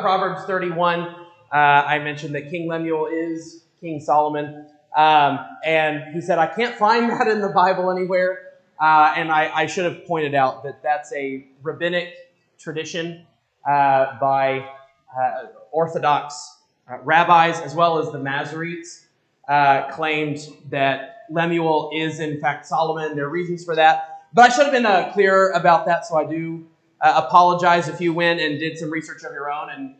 Proverbs 31. Uh, I mentioned that King Lemuel is King Solomon. Um, and he said, I can't find that in the Bible anywhere. Uh, and I, I, should have pointed out that that's a rabbinic tradition uh, by uh, Orthodox uh, rabbis as well as the Masoretes uh, claimed that Lemuel is in fact Solomon. There are reasons for that. But I should have been clearer about that, so I do apologize if you went and did some research of your own and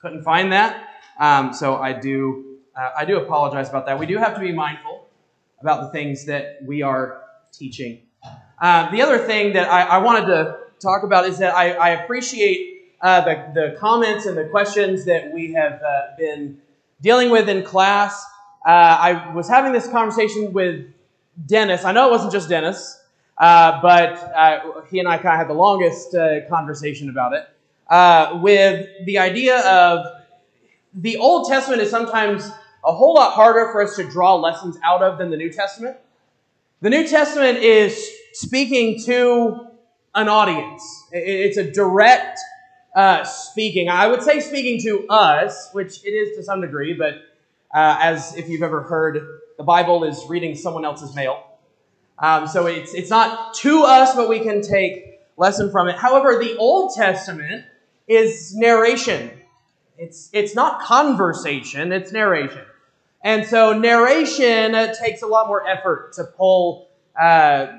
couldn't find that. Um, so I do, I do apologize about that. We do have to be mindful about the things that we are teaching. Uh, the other thing that I, I, wanted to talk about is that I, I appreciate uh, the, the comments and the questions that we have uh, been dealing with in class. Uh, I was having this conversation with Dennis. I know it wasn't just Dennis, uh, but uh, he and I kind of had the longest conversation about it. with the idea of the Old Testament is sometimes a whole lot harder for us to draw lessons out of than the New Testament. The New Testament is speaking to an audience. It's a direct uh, speaking. I would say speaking to us, which it is to some degree, but uh, as if you've ever heard, the Bible is reading someone else's mail. Um, so it's, it's not to us, but we can take lesson from it. However, the Old Testament is narration. It's, it's not conversation, it's narration. And so narration takes a lot more effort to pull uh,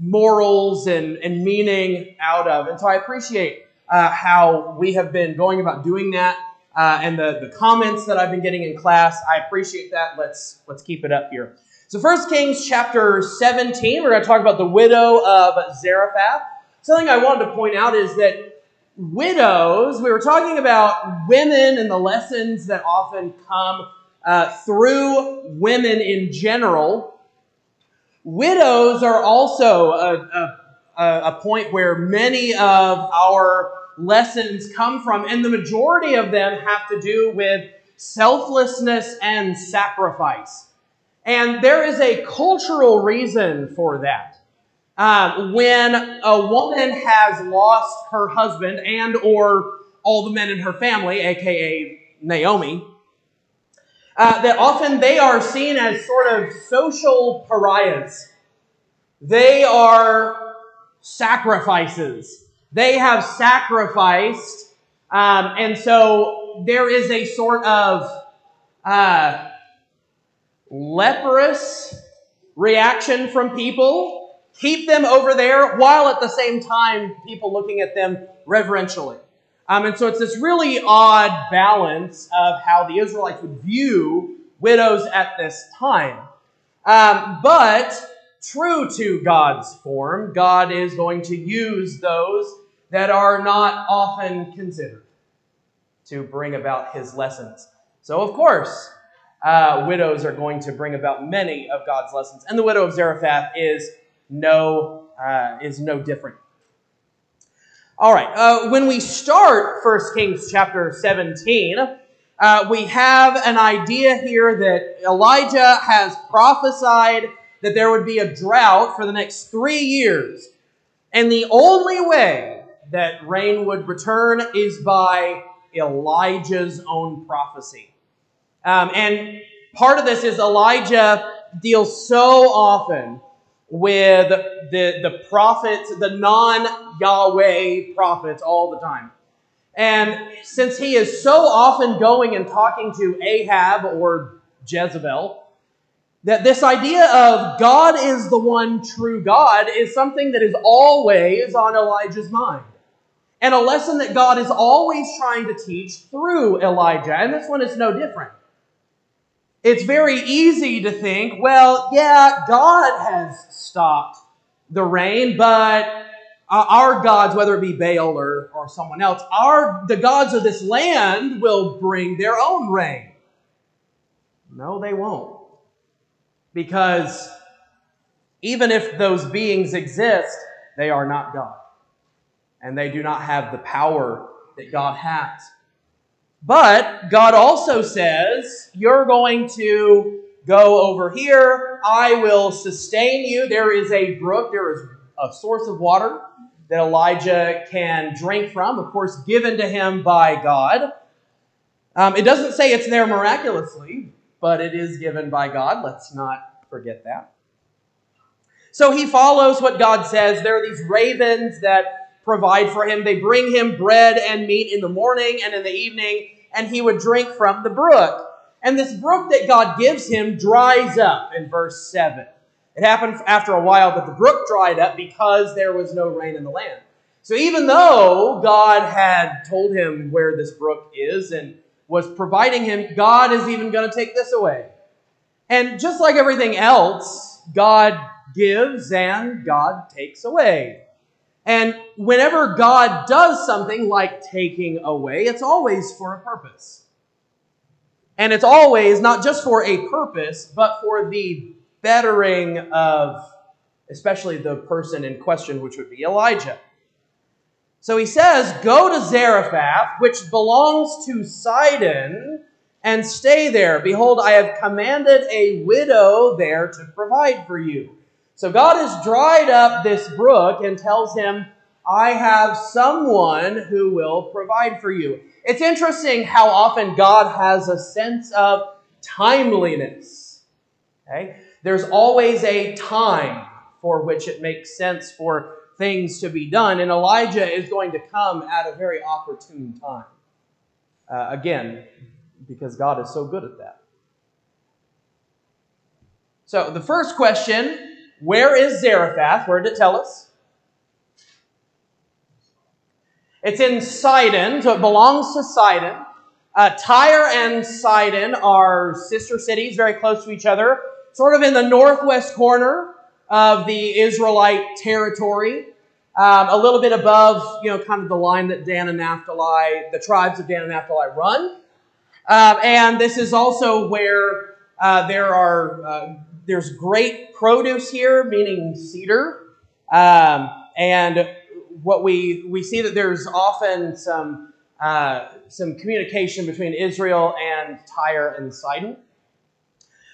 morals and, and meaning out of. And so I appreciate uh, how we have been going about doing that uh, and the, the comments that I've been getting in class. I appreciate that. Let's, let's keep it up here. So 1 Kings chapter 17, we're going to talk about the widow of Zarephath. Something I wanted to point out is that widows, we were talking about women and the lessons that often come uh, through women in general. Widows are also a, a, a point where many of our lessons come from, and the majority of them have to do with selflessness and sacrifice. And there is a cultural reason for that. Um, when a woman has lost her husband and or all the men in her family, aka Naomi, uh, that often they are seen as sort of social pariahs. They are sacrifices. They have sacrificed, um, and so there is a sort of uh, leprous reaction from people. Keep them over there, while at the same time, people looking at them reverentially. Um, and so it's this really odd balance of how the Israelites would view widows at this time. Um, but true to God's form, God is going to use those that are not often considered to bring about his lessons. So, of course, uh, widows are going to bring about many of God's lessons. And the widow of Zarephath is no, uh, is no different. All right, uh, when we start 1 Kings chapter 17, uh, we have an idea here that Elijah has prophesied that there would be a drought for the next three years. And the only way that rain would return is by Elijah's own prophecy. Um, and part of this is Elijah deals so often with the, the prophets, the non Yahweh prophets, all the time. And since he is so often going and talking to Ahab or Jezebel, that this idea of God is the one true God is something that is always on Elijah's mind. And a lesson that God is always trying to teach through Elijah. And this one is no different. It's very easy to think, well, yeah, God has stopped the rain, but uh, our gods, whether it be Baal or, or someone else, our, the gods of this land will bring their own rain. No, they won't. Because even if those beings exist, they are not God. And they do not have the power that God has. But God also says, You're going to go over here. I will sustain you. There is a brook, there is a source of water that Elijah can drink from, of course, given to him by God. Um, it doesn't say it's there miraculously, but it is given by God. Let's not forget that. So he follows what God says. There are these ravens that provide for him. They bring him bread and meat in the morning and in the evening, and he would drink from the brook. And this brook that God gives him dries up in verse 7. It happened after a while that the brook dried up because there was no rain in the land. So even though God had told him where this brook is and was providing him, God is even going to take this away. And just like everything else, God gives and God takes away. And whenever God does something like taking away, it's always for a purpose. And it's always not just for a purpose, but for the bettering of especially the person in question, which would be Elijah. So he says, Go to Zarephath, which belongs to Sidon, and stay there. Behold, I have commanded a widow there to provide for you. So God has dried up this brook and tells him, I have someone who will provide for you. It's interesting how often God has a sense of timeliness. Okay? There's always a time for which it makes sense for things to be done, and Elijah is going to come at a very opportune time. Uh, again, because God is so good at that. So, the first question where is Zarephath? Where did it tell us? It's in Sidon, so it belongs to Sidon. Uh, Tyre and Sidon are sister cities, very close to each other sort of in the northwest corner of the Israelite territory, um, a little bit above, you know, kind of the line that Dan and Naphtali, the tribes of Dan and Naphtali run. Um, and this is also where uh, there are uh, there's great produce here, meaning cedar, um, and what we we see that there's often some uh, some communication between Israel and Tyre and Sidon.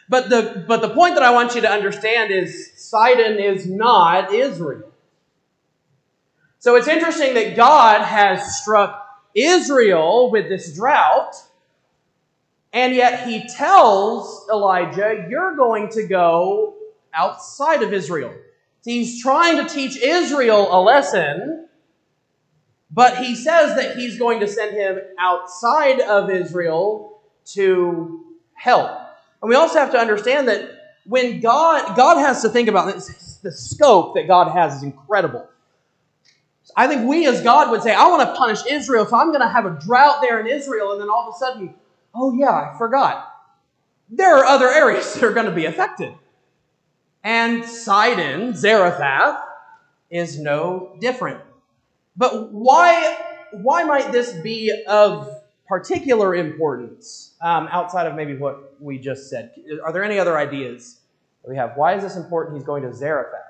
But the, but the point that I want you to understand is Sidon is not Israel. So it's interesting that God has struck Israel with this drought, and yet he tells Elijah, You're going to go outside of Israel. He's trying to teach Israel a lesson, but he says that he's going to send him outside of Israel to help. And we also have to understand that when God, God has to think about this, the scope that God has is incredible. I think we as God would say, I want to punish Israel, so I'm going to have a drought there in Israel, and then all of a sudden, oh yeah, I forgot. There are other areas that are going to be affected. And Sidon, Zarephath, is no different. But why, why might this be of particular importance um, outside of maybe what we just said? Are there any other ideas that we have? Why is this important? He's going to Zarephath.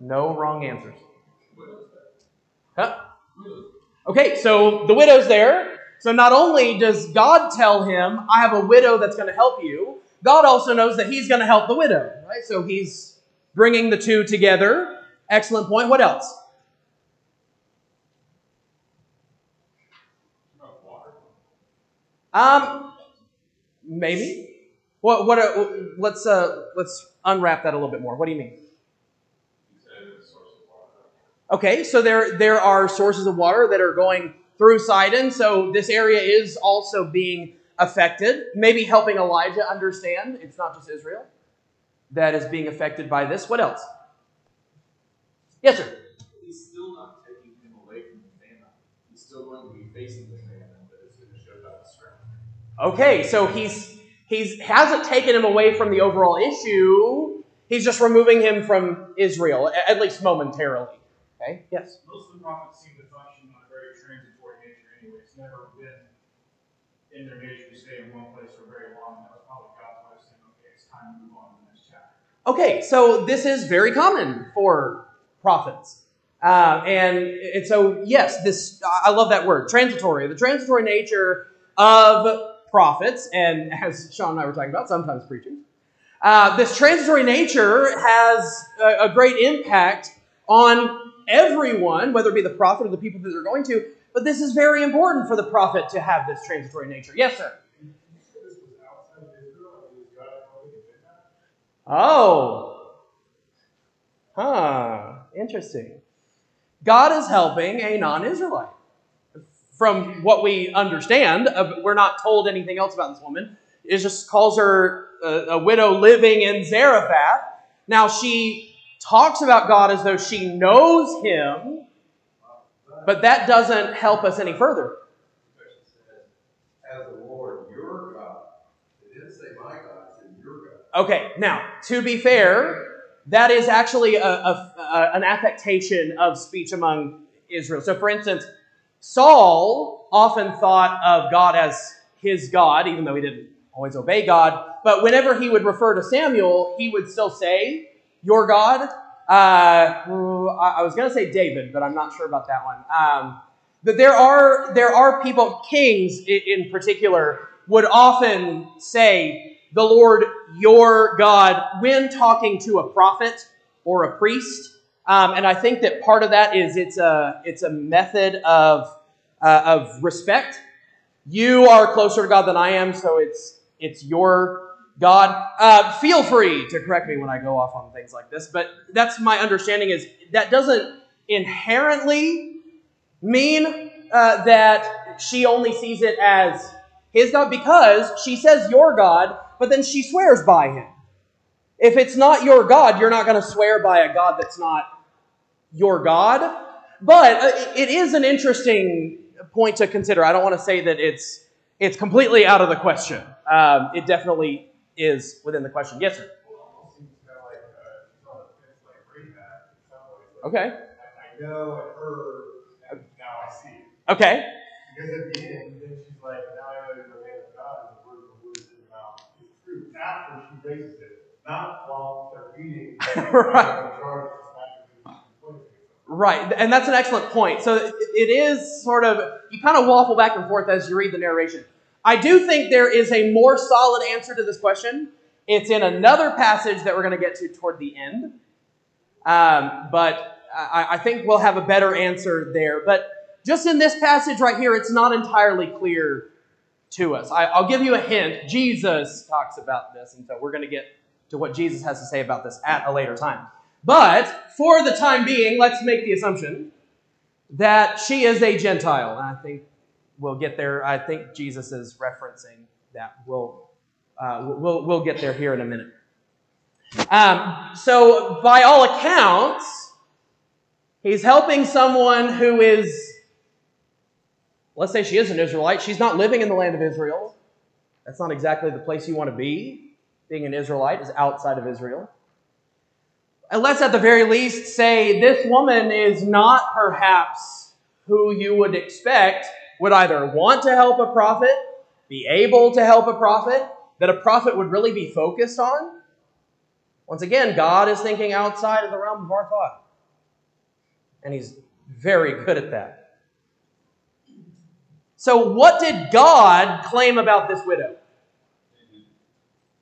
No wrong answers. Huh? Okay, so the widow's there. So not only does God tell him, I have a widow that's going to help you, God also knows that he's going to help the widow, right? So he's bringing the two together. Excellent point. What else? Um, maybe. What? What? Uh, let's uh, let's unwrap that a little bit more. What do you mean? Okay, so there there are sources of water that are going through Sidon, so this area is also being affected. Maybe helping Elijah understand it's not just Israel that is being affected by this. What else? Yes, sir. He's still not taking him away from the famine. He's still going to be facing the famine, but it's going to show God's strength. Okay, so he's he's hasn't taken him away from the overall issue. He's just removing him from Israel, at least momentarily. Okay. Yes. Most of the prophets seem to function on a very transitory nature, anyway. It's never been in their nature to stay in one place for very long. That was probably God's way of saying, okay, it's time to move on. Okay, so this is very common for prophets. Uh, and, and so, yes, this I love that word, transitory. The transitory nature of prophets, and as Sean and I were talking about, sometimes preachers. Uh, this transitory nature has a, a great impact on everyone, whether it be the prophet or the people that they're going to. But this is very important for the prophet to have this transitory nature. Yes, sir. Oh. Huh. Interesting. God is helping a non Israelite. From what we understand, uh, we're not told anything else about this woman. It just calls her a, a widow living in Zarephath. Now, she talks about God as though she knows him, but that doesn't help us any further. Okay, now, to be fair, that is actually a, a- a- an affectation of speech among Israel. So, for instance, Saul often thought of God as his God, even though he didn't always obey God. But whenever he would refer to Samuel, he would still say, Your God. Uh, I was going to say David, but I'm not sure about that one. Um, but there are there are people, kings in particular, would often say the Lord your God when talking to a prophet or a priest. Um, and I think that part of that is it's a it's a method of uh, of respect. You are closer to God than I am, so it's it's your God. Uh, feel free to correct me when I go off on things like this, but that's my understanding. Is that doesn't inherently mean uh, that she only sees it as his God because she says your God, but then she swears by him. If it's not your God, you're not going to swear by a God that's not your God. But uh, it is an interesting point to consider. I don't want to say that it's it's completely out of the question. Um, it definitely is within the question. Yes, sir. Okay. I, I know, I've heard, and now I see. Okay. Because at the end, then she's like, now I know you're the man of God, and the word of the Lord is in mouth is true. After she raises it, not while they're eating. Right. Right, and that's an excellent point. So it is sort of, you kind of waffle back and forth as you read the narration. I do think there is a more solid answer to this question. It's in another passage that we're going to get to toward the end. Um, but I, I think we'll have a better answer there. But just in this passage right here, it's not entirely clear to us. I, I'll give you a hint. Jesus talks about this, and so we're going to get to what Jesus has to say about this at a later time. But for the time being, let's make the assumption that she is a Gentile. I think we'll get there. I think Jesus is referencing that. We'll, uh, we'll, we'll get there here in a minute. Um, so, by all accounts, he's helping someone who is, let's say she is an Israelite. She's not living in the land of Israel. That's not exactly the place you want to be. Being an Israelite is outside of Israel. And let's at the very least say this woman is not perhaps who you would expect would either want to help a prophet, be able to help a prophet, that a prophet would really be focused on. Once again, God is thinking outside of the realm of our thought. And He's very good at that. So, what did God claim about this widow?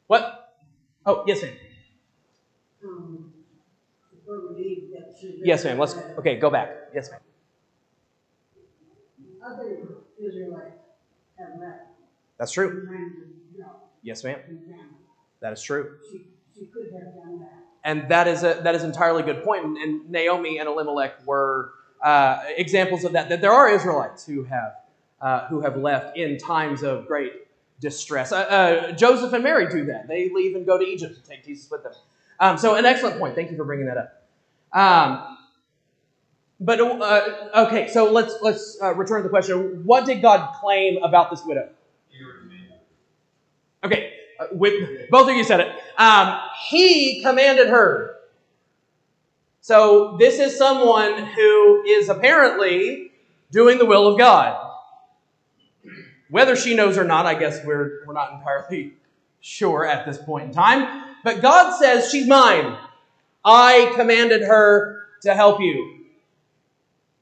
What? Oh, yes, ma'am. Yes, ma'am. Let's. Okay, go back. Yes, ma'am. Other Israelites have left That's true. behind them, you know, Yes, ma'am. That is true. She, she could have done that. And that is a that is entirely good point. And, and Naomi and Elimelech were uh, examples of that. That there are Israelites who have uh, who have left in times of great distress. Uh, uh, Joseph and Mary do that. They leave and go to Egypt and take Jesus with them. Um, so an excellent point. Thank you for bringing that up. Um, but uh, okay, so let's let's uh, return to the question. What did God claim about this widow? Okay, uh, with, both of you said it. Um, he commanded her. So this is someone who is apparently doing the will of God. Whether she knows or not, I guess we're, we're not entirely sure at this point in time. But God says, She's mine. I commanded her to help you.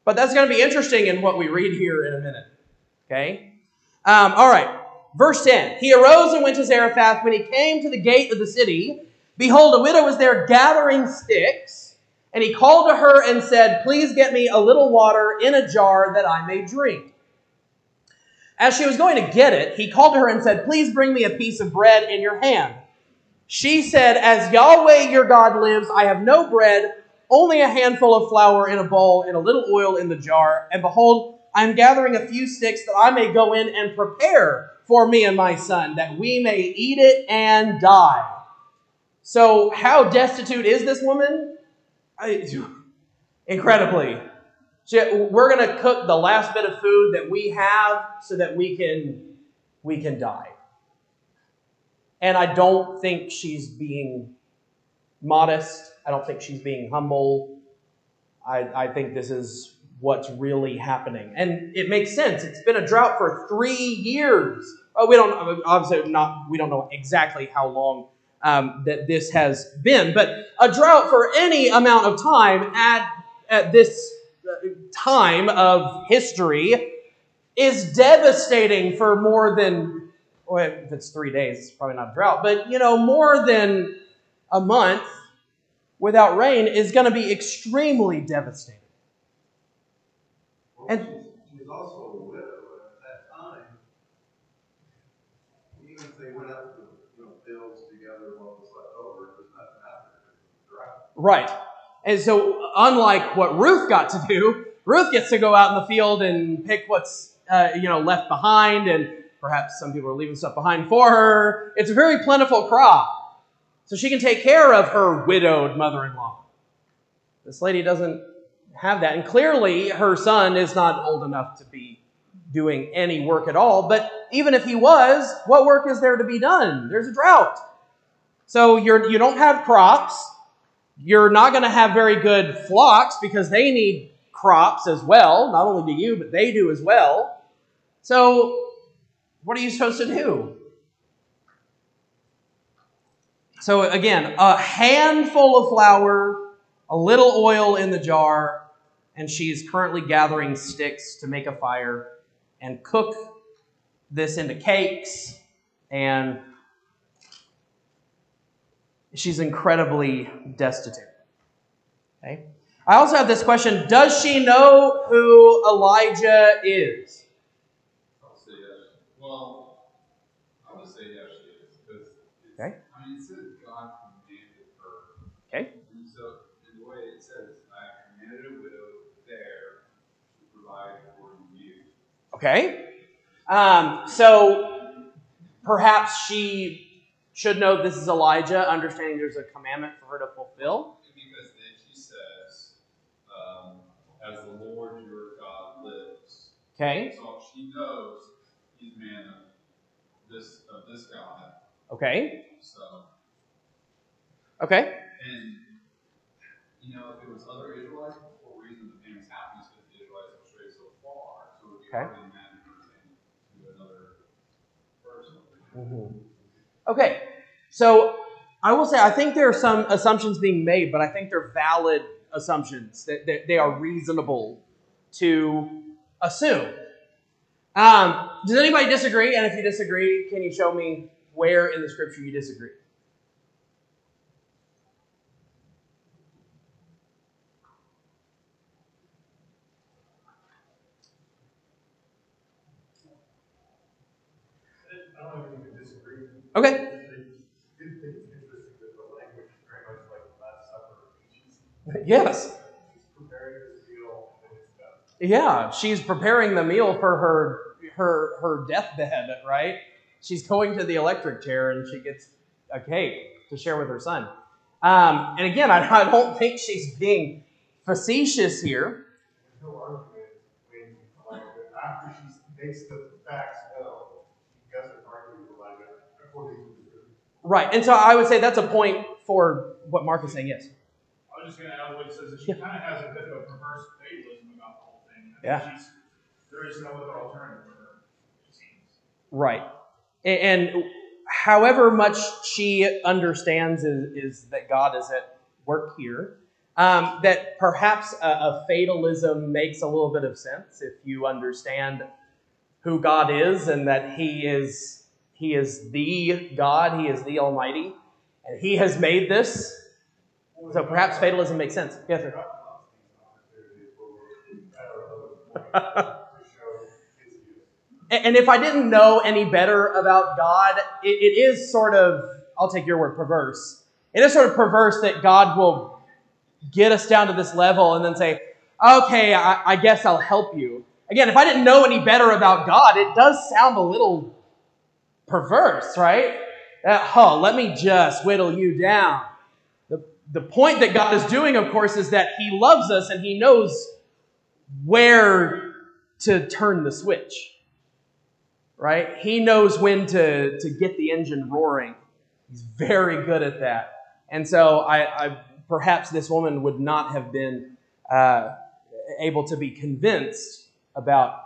But that's going to be interesting in what we read here in a minute. Okay? Um, all right. verse 10 He arose and went to Zarephath. When he came to the gate of the city, behold, a widow was there gathering sticks. And he called to her and said, Please get me a little water in a jar that I may drink. As she was going to get it, he called to her and said, Please bring me a piece of bread in your hand. She said, As Yahweh your God lives, I have no bread, only a handful of flour in a bowl and a little oil in the jar. And behold, I am gathering a few sticks that I may go in and prepare for me and my son, that we may eat it and die. So, how destitute is this woman? I, incredibly. We're going to cook the last bit of food that we have so that we can we can die. And I don't think she's being modest. I don't think she's being humble. I, I think this is what's really happening. And it makes sense. It's been a drought for three years. Oh, we don't obviously not we don't know exactly how long um, that this has been, but a drought for any amount of time at at this uh, time of history is devastating for more than well, if it's three days, it's probably not a drought, but you know, more than a month without rain is going to be extremely devastating. Well, And- she's, she's also a widow, at that time, even if they went out to, you know, fields together, what was left over, there's nothing out there, because of the drought. Right. And so, unlike what Ruth got to do, Ruth gets to go out in the field and pick what's uh, you know left behind, and perhaps some people are leaving stuff behind for her. It's a very plentiful crop, so she can take care of her widowed mother-in-law. This lady doesn't have that, and clearly her son is not old enough to be doing any work at all. But even if he was, what work is there to be done? There's a drought, so you're you don't have crops you're not going to have very good flocks because they need crops as well. Not only do you, but they do as well. So, what are you supposed to do? So, again, a handful of flour, a little oil in the jar, and she's currently gathering sticks to make a fire and cook this into cakes. And she's incredibly destitute. Okay? I also have this question Does she know who Elijah is? I'll say yes. Well, I would say yes, she is, because it's, Okay. I mean, it says God commanded her. Okay. And so, in the way it says, I commanded a widow there to provide for you. Okay. Um, so perhaps she should know this is Elijah, understanding there's a commandment for her to fulfill. Because then she says, um, as the Lord your God lives. Okay. So she knows he's man of this, of this God, Okay. so. Okay. And, you know, if it was other Israelites, the whole reason the famine is happening is because the Israelites have strayed so far. So it would be Okay. Mm-hmm. Okay, so I will say I think there are some assumptions being made, but I think they're valid assumptions that, that they are reasonable to assume. Um, does anybody disagree? And if you disagree, can you show me where in the scripture you disagree? I don't have anything to disagree. Okay. I do think it's interesting that the language is very much like the Last Supper of Jesus. Yes. She's preparing this meal and then it's Yes. Yeah, she's preparing the meal for her her her deathbed, right? She's going to the electric chair and she gets a cake to share with her son. Um, and again, I, I don't think she's being facetious here. After she makes the facts known, she doesn't argue with Elijah according to the scripture. Right. And so I would say that's a point for what Mark is saying, yes. I was just gonna add what it says, that she kind of has a bit of a perverse fatalism about the whole thing. Yeah. There is no other alternative for her, it seems. Right. A- And however much she understands is, is that God is at work here, um, that perhaps a, a fatalism makes a little bit of sense if you understand who God is and that He is He is the God, He is the Almighty, and He has made this. So perhaps fatalism makes sense. Yes, sir. And if I didn't know any better about God, it, it is sort of, I'll take your word, perverse. It is sort of perverse that God will get us down to this level and then say, okay, I, I guess I'll help you. Again, if I didn't know any better about God, it does sound a little perverse, right? Uh, oh, let me just whittle you down. The, the point that God is doing, of course, is that He loves us and He knows where to turn the switch right? He knows when to, to get the engine roaring. He's very good at that. And so I, I perhaps this woman would not have been uh, able to be convinced about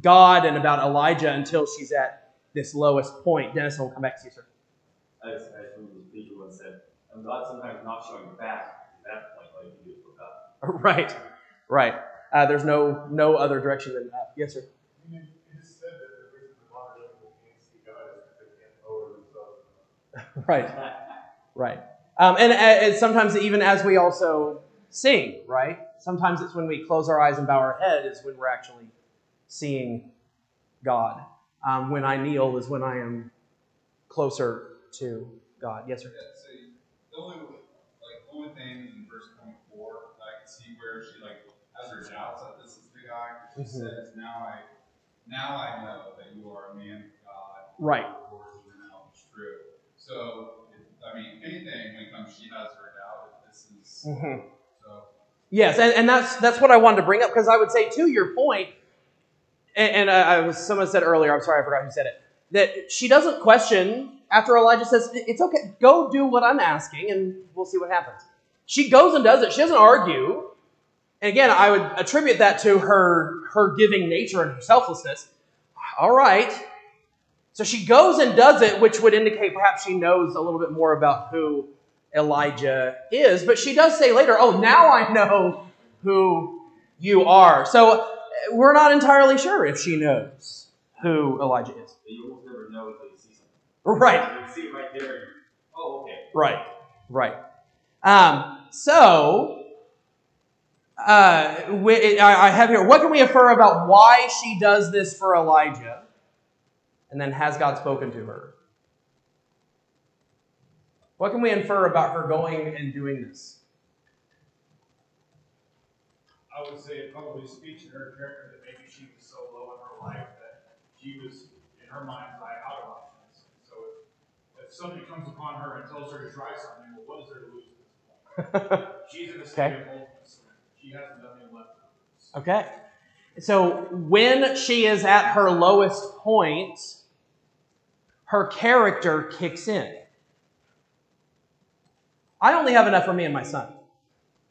God and about Elijah until she's at this lowest point. Dennis, will come back to you, sir. As, as one of the speaker once said, and God sometimes not showing back at that point, like you do for God. Right, right. Uh, there's no no other direction than that. Yes, sir. You just said that the reason the modern people can't see God is because they can't lower themselves. Right. Right. Um, and, and sometimes, even as we also sing, right? Sometimes it's when we close our eyes and bow our head is when we're actually seeing God. Um, when I kneel is when I am closer to God. Yes, sir. Yeah, so the only like only thing in verse twenty four I can see where she like has her doubts that this is the guy. She Mhm. says, "Now I, now I know that you are a man of God. Right. Your words are now is true." So, I mean, anything when it comes, she has her doubt. This is Mhm. so. Yes, and, and that's that's what I wanted to bring up because I would say to your point, and, and I, I was someone said earlier. I'm sorry, I forgot who said it. That she doesn't question after Elijah says, "It's okay, go do what I'm asking, and we'll see what happens." She goes and does it. She doesn't argue. And again, I would attribute that to her her giving nature and her selflessness. All right. So she goes and does it, which would indicate perhaps she knows a little bit more about who Elijah is. But she does say later, Oh, now I know who you are. So we're not entirely sure if she knows who Elijah is. But you almost never know until you see something. Right. You see it right there. Oh, okay. Right, right. Um, so, uh, we, I I have here, what can we infer about why she does this for Elijah? And then has God spoken to her? What can we infer about her going and doing this? I would say it probably speaks to her character that maybe she was so low in her life that she was, in her mind's eye, out of options. So if, if somebody comes upon her and tells her to try something, well, what is there to lose at this point? She's in a state Okay. of ultimate. She hasn't done any left. Okay. So when she is at her lowest point, her character kicks in. I only have enough for me and my son.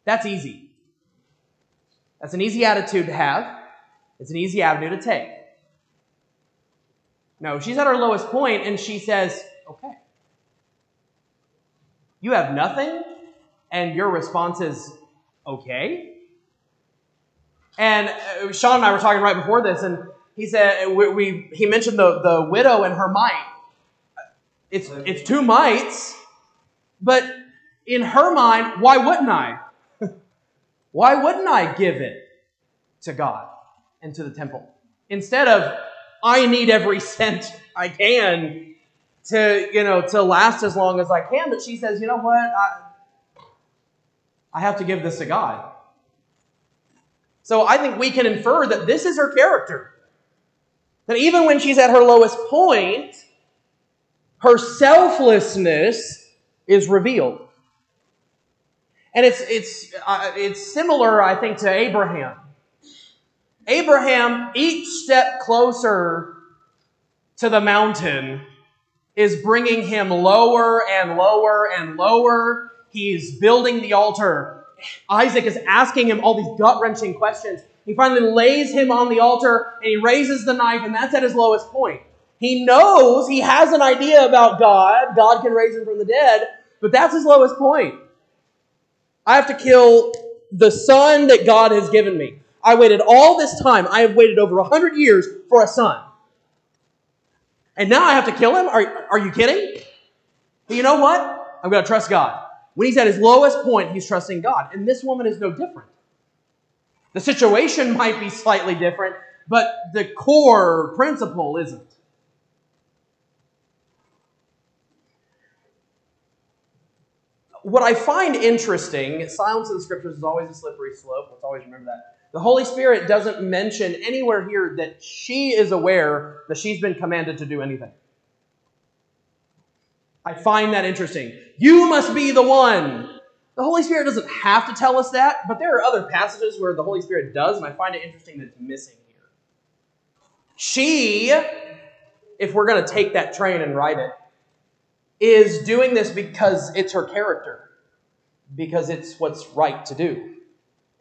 That's easy. That's an easy attitude to have. It's an easy avenue to take. No, she's at her lowest point and she says, okay. You have nothing, and your response is, okay. And uh, Sean and I were talking right before this, and he said we, we he mentioned the, the widow and her mite. It's it's two mites, but in her mind, why wouldn't I? Why wouldn't I give it to God and to the temple instead of I need every cent I can to you know to last as long as I can? But she says, you know what, I I have to give this to God. So I think we can infer that this is her character. That even when she's at her lowest point, her selflessness is revealed. And it's, it's, uh, it's similar, I think, to Abraham. Abraham, each step closer to the mountain, is bringing him lower and lower and lower. He's building the altar. Isaac is asking him all these gut wrenching questions. He finally lays him on the altar and he raises the knife, and that's at his lowest point. He knows he has an idea about God. God can raise him from the dead, but that's his lowest point. I have to kill the son that God has given me. I waited all this time. I have waited over a hundred years for a son. And now I have to kill him? Are, are you kidding? But you know what? I'm going to trust God. When he's at his lowest point, he's trusting God. And this woman is no different. The situation might be slightly different, but the core principle isn't. What I find interesting, silence in the scriptures is always a slippery slope. Let's always remember that. The Holy Spirit doesn't mention anywhere here that she is aware that she's been commanded to do anything. I find that interesting. You must be the one. The Holy Spirit doesn't have to tell us that, but there are other passages where the Holy Spirit does, and I find it interesting that it's missing here. She, if we're going to take that train and ride it, is doing this because it's her character, because it's what's right to do.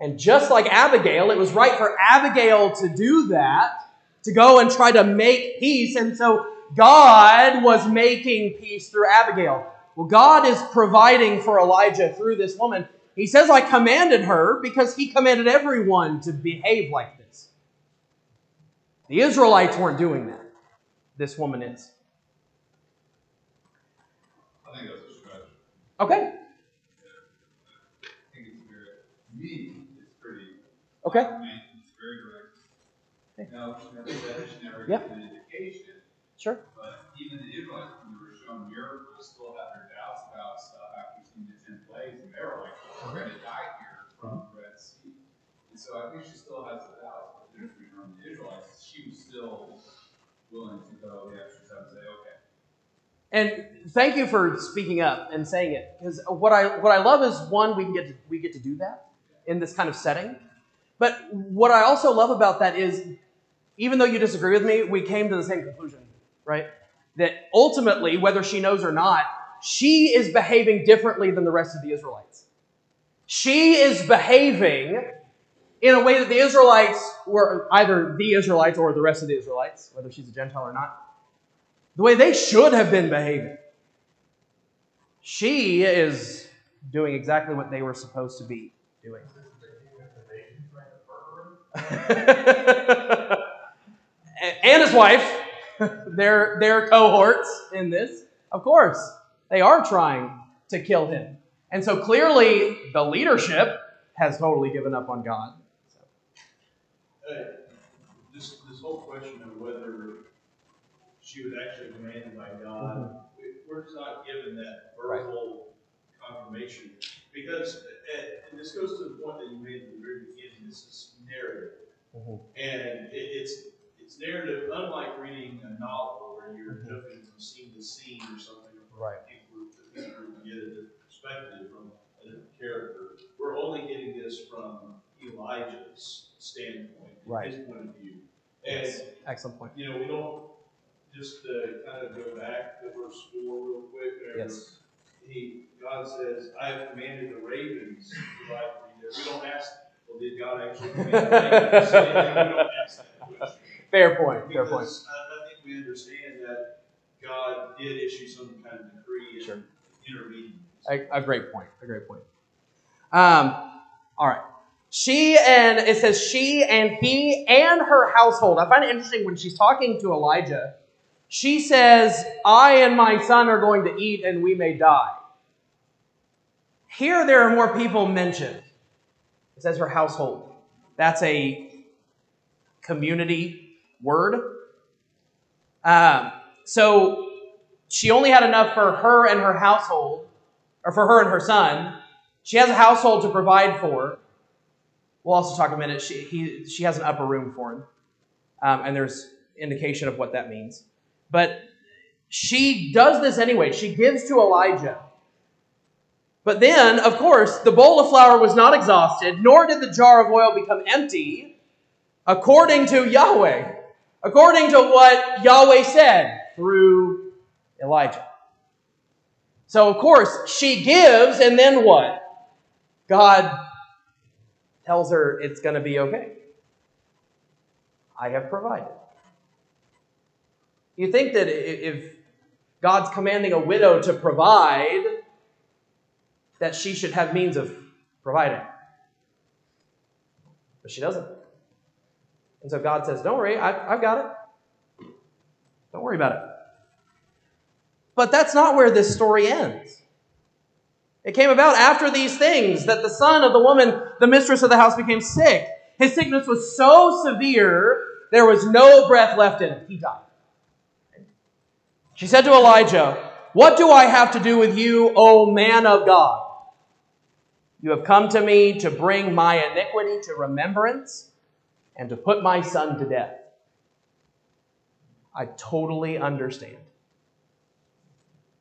And just like Abigail, it was right for Abigail to do that, to go and try to make peace. And so God was making peace through Abigail. Well, God is providing for Elijah through this woman. He says, I commanded her because he commanded everyone to behave like this. The Israelites weren't doing that. This woman is. I think that's a stretch. Okay. I think it's very, to me, Okay. She never Yep. Sure. but even the Israelites, when they were shown miracles, still had their doubts about stuff after seeing the ten plagues, and they were like, we're gonna die here from the Red Sea. And so I think she still has the doubts, but the difference between the Israelites, she was still willing to go the extra step and say, okay, And thank you for speaking up and saying it because what I what I love is one we get to, we get to do that in this kind of setting. But what I also love about that is even though you disagree with me, we came to the same conclusion, right? That ultimately, whether she knows or not, she is behaving differently than the rest of the Israelites. She is behaving in a way that the Israelites were either the Israelites or the rest of the Israelites, whether she's a Gentile or not, the way they should have been behaving. She is doing exactly what they were supposed to be doing. and his wife, they're, they're cohorts in this. Of course, they are trying to kill him. And so clearly, the leadership has totally given up on God. Uh, This, this whole question of whether she was actually commanded by God, we- we're just not given that verbal confirmation. Because, and this goes to the point that you made at the very beginning, this is narrative. Mhm. And it, it's, it's narrative, unlike reading a novel where you're Mhm. jumping from scene to scene or something. Right. People, get a different perspective from a different character. We're only getting this from Elijah's standpoint, Right. his point of view. And, Excellent point. you know, we don't, just to kind of go back to verse four real quick. Yes. He, God says, I have commanded the ravens to provide for you. We don't ask, well, did God actually command the ravens? We don't ask that question. Fair point. Fair point. Because I, I think we understand that God did issue some kind of decree Sure. and intervene. A, a great point. A great point. Um, all right. She and it says she and he and her household. I find it interesting when she's talking to Elijah. She says, "I and my son are going to eat, and we may die." Here, there are more people mentioned. It says her household. That's a community word. Um, so she only had enough for her and her household, or for her and her son. She has a household to provide for. We'll also talk a minute. She, he, she has an upper room for him, um, and there's indication of what that means. But she does this anyway. She gives to Elijah. But then, of course, the bowl of flour was not exhausted, nor did the jar of oil become empty, according to Yahweh, according to what Yahweh said through Elijah. So, of course, she gives, and then what? God tells her it's going to be okay. I have provided. You think that if God's commanding a widow to provide, that she should have means of providing. But she doesn't. And so God says, Don't worry, I've, I've got it. Don't worry about it. But that's not where this story ends. It came about after these things that the son of the woman, the mistress of the house, became sick. His sickness was so severe, there was no breath left in him. He died. She said to Elijah, What do I have to do with you, O man of God? You have come to me to bring my iniquity to remembrance and to put my son to death. I totally understand.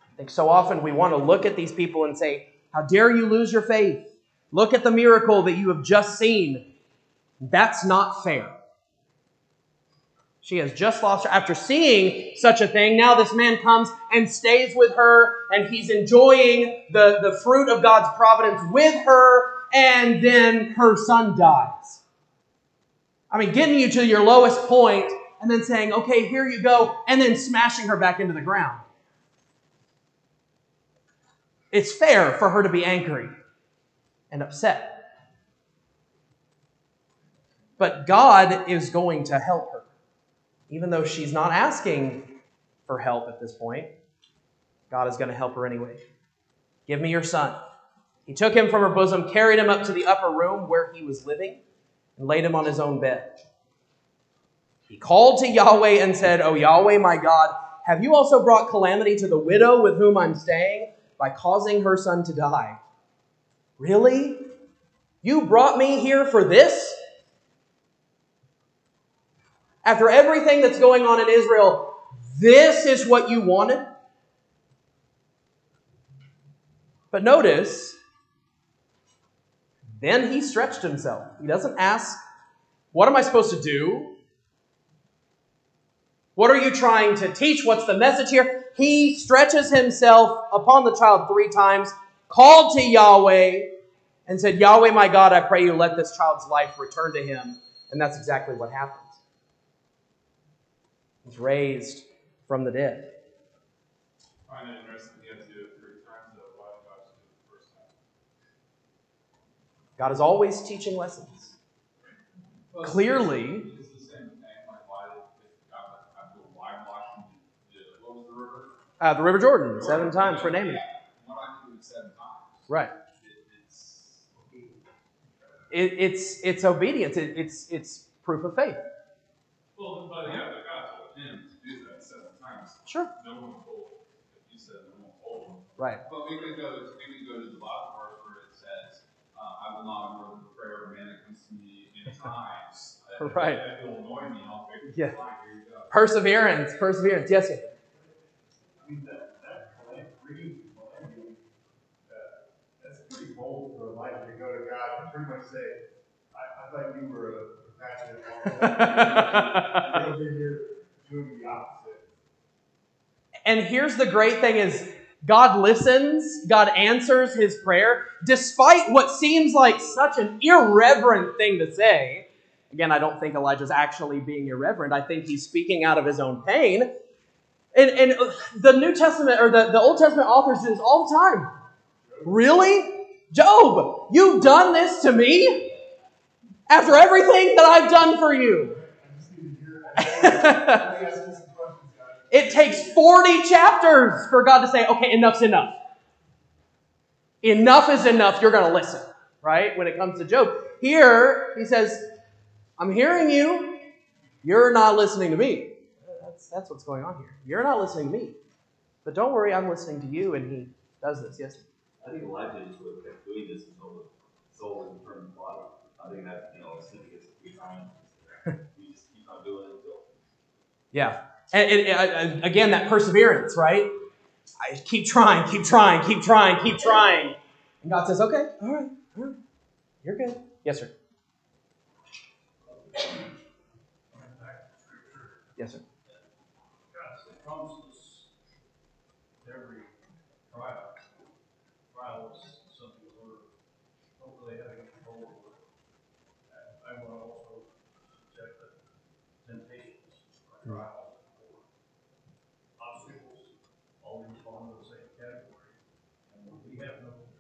I think so often we want to look at these people and say, How dare you lose your faith? Look at the miracle that you have just seen. That's not fair. She has just lost her. After seeing such a thing, now this man comes and stays with her, and he's enjoying the, the fruit of God's providence with her, and then her son dies. I mean, getting you to your lowest point and then saying, okay, here you go, and then smashing her back into the ground. It's fair for her to be angry and upset. But God is going to help. Even though she's not asking for help at this point, God is going to help her anyway. Give me your son. He took him from her bosom, carried him up to the upper room where he was living, and laid him on his own bed. He called to Yahweh and said, O Yahweh, my God, have you also brought calamity to the widow with whom I'm staying by causing her son to die? Really? You brought me here for this? After everything that's going on in Israel, this is what you wanted? But notice, then he stretched himself. He doesn't ask, What am I supposed to do? What are you trying to teach? What's the message here? He stretches himself upon the child three times, called to Yahweh, and said, Yahweh, my God, I pray you let this child's life return to him. And that's exactly what happens. He's raised from the dead. I find it interesting he had to do it three times, though, why did God just do it the first time? God is always teaching lessons. Well, Clearly- the same thing, like, why did, if God, like, I feel why washing the, what was the river? Uh, the River Jordan, seven times for Naaman. Yeah, Why not do it? Right. It's, It, it's it's obedience. It, it's it's proof of faith. well, but yeah, but God told him to do that seven times. Sure. No one told you said no one told. Right. But we could go, we could go to the bottom verse where it says, uh, I will not ignore the prayer of a man that comes to me in times. Right. If will annoy me, I'll. Yeah. Fine, here you go. Perseverance. Perseverance. Yes, sir. I mean, that, that plan, reading uh, that's pretty bold for Elijah to go to God and pretty much say, I, I thought you were a compassionate one. You're over here doing the opposite. And here's the great thing is God listens, God answers his prayer, despite what seems like such an irreverent thing to say. Again, I don't think Elijah's actually being irreverent. I think he's speaking out of his own pain. And, and uh, the New Testament or the, the Old Testament authors do this all the time. Really? Job, you've done this to me after everything that I've done for you. It takes 40 chapters for God to say, okay, enough's enough. Enough is enough. You're going to listen, right? When it comes to Job. Here, he says, I'm hearing you. You're not listening to me. That's, that's what's going on here. You're not listening to me. But don't worry, I'm listening to you. And he does this. Yes? I think Elijah just would have kept doing this until the soul was returned to body. I think that, you know, sin gets three times. We just keep on doing it until. Yeah. And, and- and- again, that perseverance, right? I keep trying, keep trying, keep trying, keep trying. And God says, okay, all right, all right. You're good. Yes, sir. Yes, sir. know.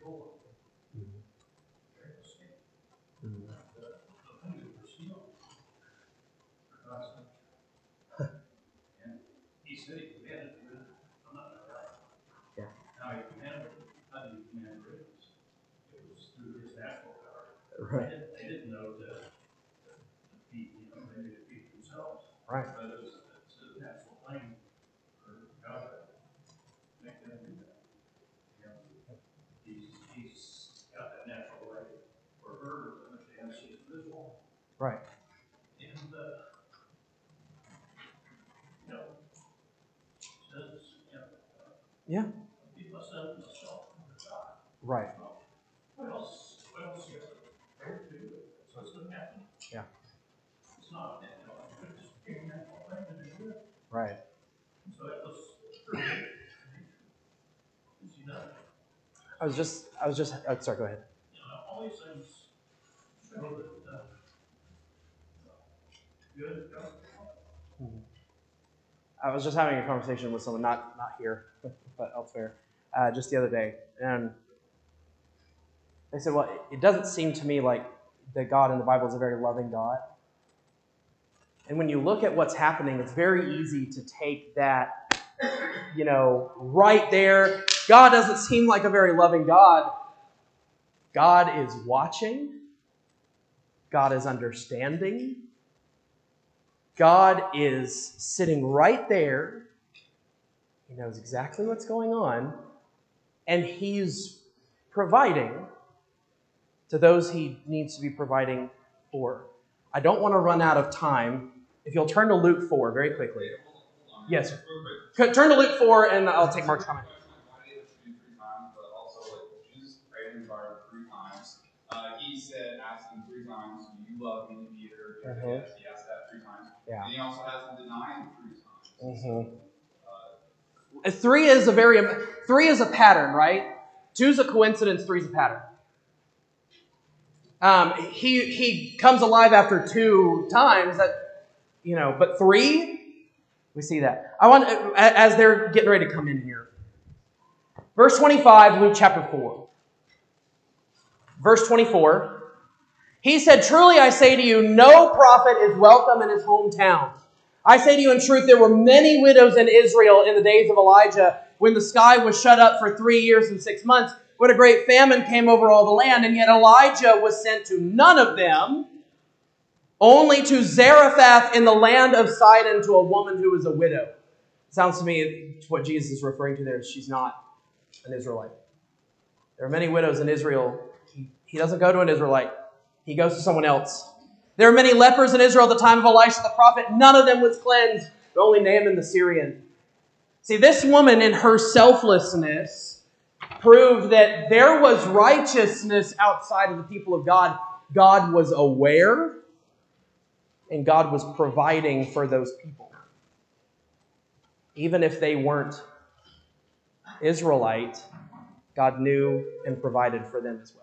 I was just, I was just, oh, sorry, go ahead. you know, all these things show that, uh, good, I was just having a conversation with someone, not not here, but elsewhere, uh, just the other day, and they said, "Well, it doesn't seem to me like the God in the Bible is a very loving God." And when you look at what's happening, it's very easy to take that, you know, right there. God doesn't seem like a very loving God. God is watching. God is understanding. God is sitting right there. He knows exactly what's going on. And He's providing to those He needs to be providing for. I don't want to run out of time. If you'll turn to Luke 4 very quickly. Yes. Turn to Luke 4 and I'll take Mark's comment. Why did it do three times, but also like Jesus prayed in the garden three times. Uh, he said, asked him three times, "Do you love me, Peter?" Mhm. Yes, he asked that three times. Yeah. And he also has him deny him three times. Mhm. Uh, Three is a very three is a pattern, right? Two's a coincidence, three's a pattern. Um, he he comes alive after two times. That you know, but three, we see that. I want as they're getting ready to come in here. Verse twenty-five, Luke chapter four. Verse twenty-four. He said, "Truly I say to you, no prophet is welcome in his hometown." I say to you in truth, there were many widows in Israel in the days of Elijah when the sky was shut up for three years and six months, when a great famine came over all the land, and yet Elijah was sent to none of them, only to Zarephath in the land of Sidon to a woman who was a widow. Sounds to me what Jesus is referring to there is she's not an Israelite. There are many widows in Israel. He, doesn't go to an Israelite, he goes to someone else. There were many lepers in Israel at the time of Elisha the prophet. None of them was cleansed, but only Naaman the Syrian. See, this woman in her selflessness proved that there was righteousness outside of the people of God. God was aware, and God was providing for those people. Even if they weren't Israelite, God knew and provided for them as well.